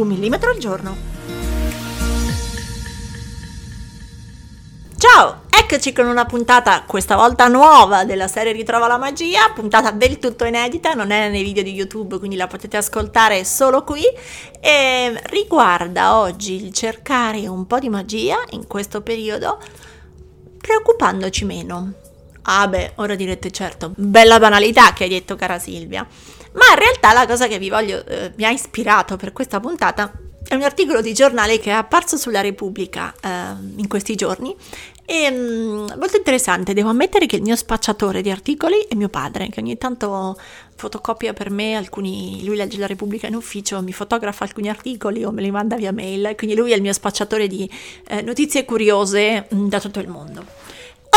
Un millimetro al giorno. Ciao, eccoci con una puntata questa volta nuova della serie Ritrova la magia, puntata del tutto inedita, non è nei video di YouTube, quindi la potete ascoltare solo qui e riguarda oggi il cercare un po' di magia in questo periodo preoccupandoci meno. Ah beh, ora direte certo, bella banalità che hai detto cara Silvia. Ma in realtà la cosa che vi voglio, eh, mi ha ispirato per questa puntata è un articolo di giornale che è apparso sulla Repubblica eh, in questi giorni e mh, molto interessante. Devo ammettere che il mio spacciatore di articoli è mio padre, che ogni tanto fotocopia per me alcuni, lui legge la Repubblica in ufficio, mi fotografa alcuni articoli o me li manda via mail, quindi lui è il mio spacciatore di eh, notizie curiose mh, da tutto il mondo.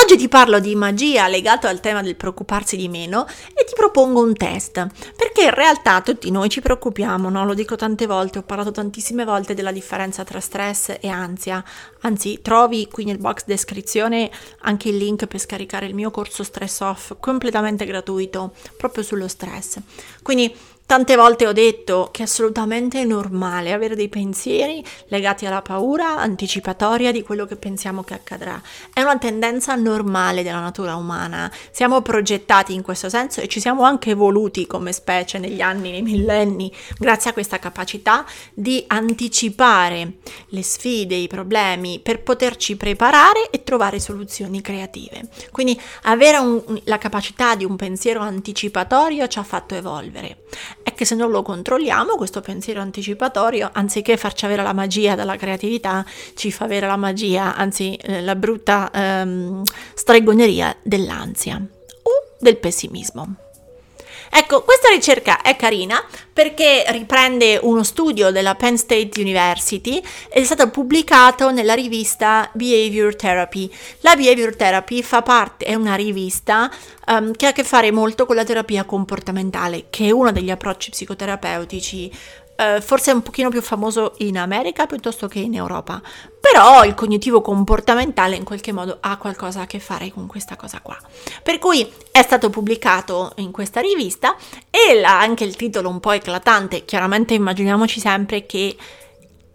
Oggi ti parlo di magia legato al tema del preoccuparsi di meno e ti propongo un test, perché in realtà tutti noi ci preoccupiamo, no? lo dico tante volte, ho parlato tantissime volte della differenza tra stress e ansia, anzi trovi qui nel box descrizione anche il link per scaricare il mio corso Stress Off completamente gratuito proprio sullo stress. Quindi Tante volte ho detto che è assolutamente normale avere dei pensieri legati alla paura anticipatoria di quello che pensiamo che accadrà. È una tendenza normale della natura umana. Siamo progettati in questo senso e ci siamo anche evoluti come specie negli anni, nei millenni, grazie a questa capacità di anticipare le sfide, i problemi per poterci preparare e trovare soluzioni creative. Quindi avere un, la capacità di un pensiero anticipatorio ci ha fatto evolvere è che se non lo controlliamo, questo pensiero anticipatorio, anziché farci avere la magia della creatività, ci fa avere la magia, anzi eh, la brutta ehm, stregoneria dell'ansia o del pessimismo. Ecco, questa ricerca è carina perché riprende uno studio della Penn State University ed è stato pubblicato nella rivista Behavior Therapy. La Behavior Therapy fa parte, è una rivista um, che ha a che fare molto con la terapia comportamentale, che è uno degli approcci psicoterapeutici Uh, forse è un pochino più famoso in America piuttosto che in Europa, però il cognitivo comportamentale in qualche modo ha qualcosa a che fare con questa cosa qua. Per cui è stato pubblicato in questa rivista e la, anche il titolo un po' eclatante, chiaramente immaginiamoci sempre che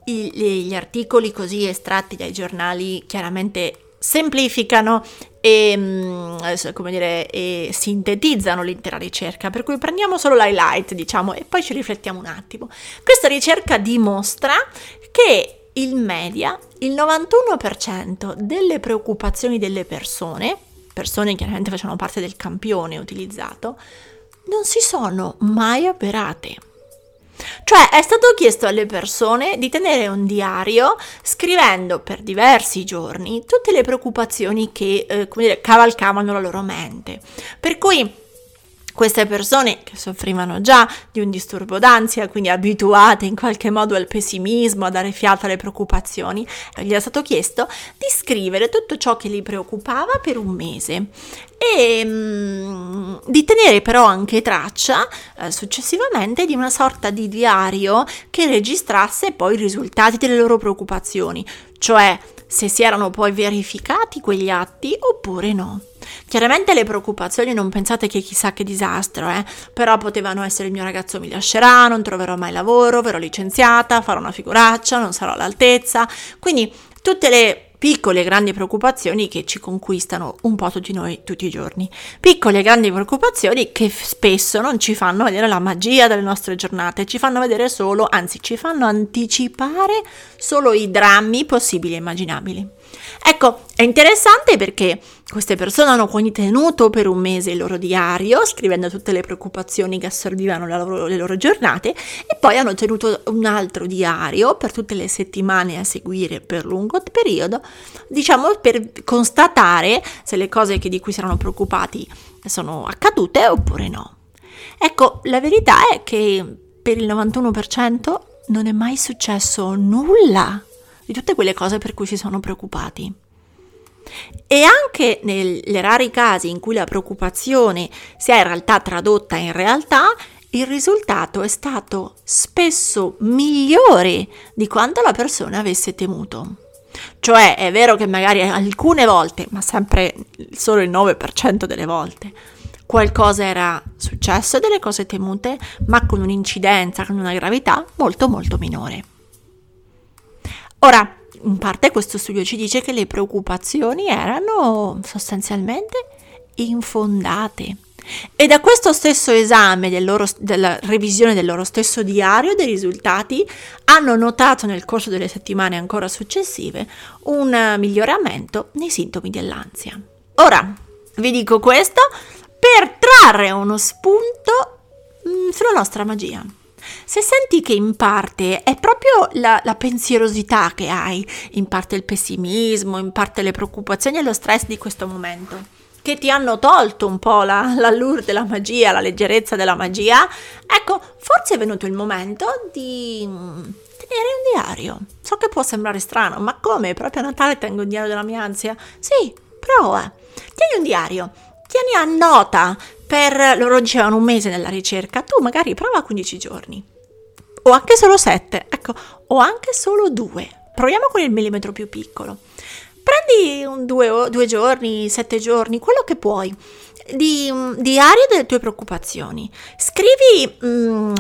i, gli articoli così estratti dai giornali chiaramente semplificano e, mm, come dire, e sintetizzano l'intera ricerca, per cui prendiamo solo l'highlight, diciamo, e poi ci riflettiamo un attimo. Questa ricerca dimostra che il media, il 91% delle preoccupazioni delle persone, persone che chiaramente facevano parte del campione utilizzato, non si sono mai avverate. Cioè è stato chiesto alle persone di tenere un diario scrivendo per diversi giorni tutte le preoccupazioni che eh, dire, cavalcavano la loro mente. Per cui queste persone che soffrivano già di un disturbo d'ansia, quindi abituate in qualche modo al pessimismo, a dare fiato alle preoccupazioni, gli è stato chiesto di scrivere tutto ciò che li preoccupava per un mese e mm, di tenere però anche traccia eh, successivamente di una sorta di diario che registrasse poi i risultati delle loro preoccupazioni, cioè se si erano poi verificati quegli atti oppure no. Chiaramente le preoccupazioni non pensate che chissà che disastro, eh? però potevano essere il mio ragazzo mi lascerà, non troverò mai lavoro, verrò licenziata, farò una figuraccia, non sarò all'altezza. Quindi tutte le piccole e grandi preoccupazioni che ci conquistano un po' tutti noi tutti i giorni. Piccole e grandi preoccupazioni che spesso non ci fanno vedere la magia delle nostre giornate, ci fanno vedere solo, anzi ci fanno anticipare solo i drammi possibili e immaginabili. Ecco, è interessante perché queste persone hanno quindi tenuto per un mese il loro diario, scrivendo tutte le preoccupazioni che assorbivano loro, le loro giornate, e poi hanno tenuto un altro diario per tutte le settimane a seguire per lungo periodo, diciamo per constatare se le cose di cui si erano preoccupati sono accadute oppure no. Ecco, la verità è che per il 91% non è mai successo nulla di tutte quelle cose per cui si sono preoccupati. E anche nei rari casi in cui la preoccupazione sia in realtà tradotta in realtà, il risultato è stato spesso migliore di quanto la persona avesse temuto. Cioè è vero che magari alcune volte, ma sempre solo il 9% delle volte, qualcosa era successo, delle cose temute, ma con un'incidenza, con una gravità molto molto minore. Ora, in parte questo studio ci dice che le preoccupazioni erano sostanzialmente infondate. E da questo stesso esame del loro, della revisione del loro stesso diario dei risultati hanno notato nel corso delle settimane ancora successive un miglioramento nei sintomi dell'ansia. Ora, vi dico questo per trarre uno spunto mh, mm, sulla nostra magia. Se senti che in parte è proprio la, la, pensierosità che hai, in parte il pessimismo, in parte le preoccupazioni e lo stress di questo momento, che ti hanno tolto un po' la, l'allure della magia, la leggerezza della magia, ecco, forse è venuto il momento di mm, tenere un diario. So che può sembrare strano, ma come? Proprio a Natale tengo un diario della mia ansia? Sì, prova. Tieni un diario tieni a nota per, loro dicevano un mese nella ricerca, tu magari prova 15 giorni, o anche solo 7, ecco, o anche solo 2. Proviamo con il millimetro più piccolo. Prendi un due, due giorni, sette giorni, quello che puoi di diario delle tue preoccupazioni. Scrivi um,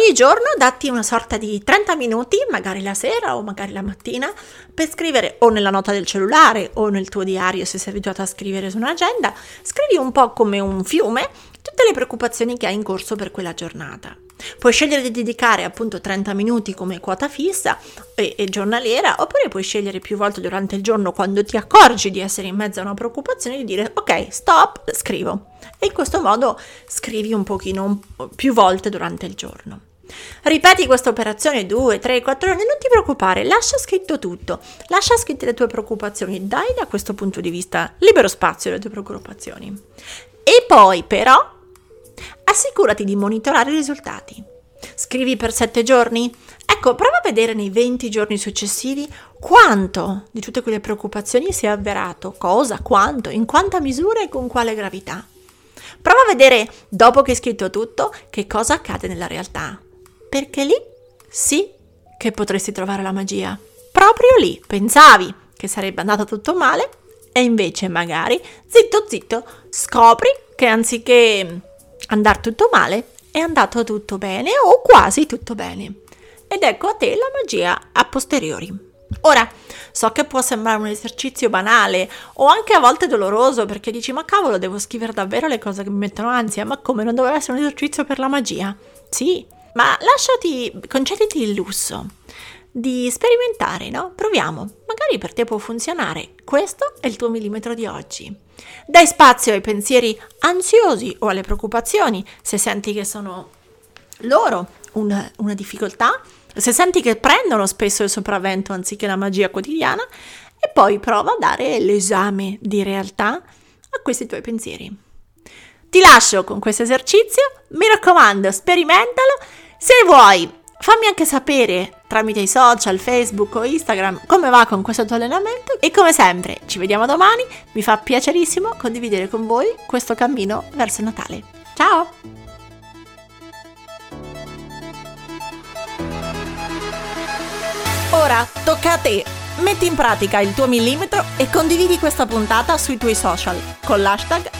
ogni giorno, datti una sorta di 30 minuti, magari la sera o magari la mattina, per scrivere o nella nota del cellulare o nel tuo diario se sei abituato a scrivere su un'agenda, scrivi un po' come un fiume tutte le preoccupazioni che hai in corso per quella giornata. Puoi scegliere di dedicare appunto 30 minuti come quota fissa e, e, giornaliera, oppure puoi scegliere più volte durante il giorno quando ti accorgi di essere in mezzo a una preoccupazione di dire ok, stop, scrivo. E in questo modo scrivi un pochino più volte durante il giorno. Ripeti questa operazione 2, 3, 4 giorni, non ti preoccupare, lascia scritto tutto, lascia scritte le tue preoccupazioni, dai da questo punto di vista libero spazio alle tue preoccupazioni. E poi però assicurati di monitorare i risultati. Scrivi per 7 giorni? Ecco, prova a vedere nei 20 giorni successivi quanto di tutte quelle preoccupazioni si è avverato, cosa, quanto, in quanta misura e con quale gravità. Prova a vedere, dopo che hai scritto tutto, che cosa accade nella realtà. Perché lì sì che potresti trovare la magia. Proprio lì pensavi che sarebbe andato tutto male e invece magari, zitto zitto, scopri che anziché andare tutto male, è andato tutto bene o quasi tutto bene. Ed ecco a te la magia a posteriori. Ora, so che può sembrare un esercizio banale o anche a volte doloroso perché dici ma cavolo devo scrivere davvero le cose che mi mettono ansia, ma come non doveva essere un esercizio per la magia? Sì, ma lasciati, concediti il lusso di sperimentare, no? Proviamo, magari per te può funzionare. Questo è il tuo millimetro di oggi. Dai spazio ai pensieri ansiosi o alle preoccupazioni, se senti che sono loro una, una difficoltà, se senti che prendono spesso il sopravvento anziché la magia quotidiana, e poi prova a dare l'esame di realtà a questi tuoi pensieri. Ti lascio con questo esercizio, mi raccomando, sperimentalo. Se vuoi Fammi anche sapere tramite i social, Facebook o Instagram come va con questo tuo allenamento e come sempre ci vediamo domani, mi fa piacerissimo condividere con voi questo cammino verso Natale. Ciao! Ora tocca a te! Metti in pratica il tuo millimetro e condividi questa puntata sui tuoi social con l'hashtag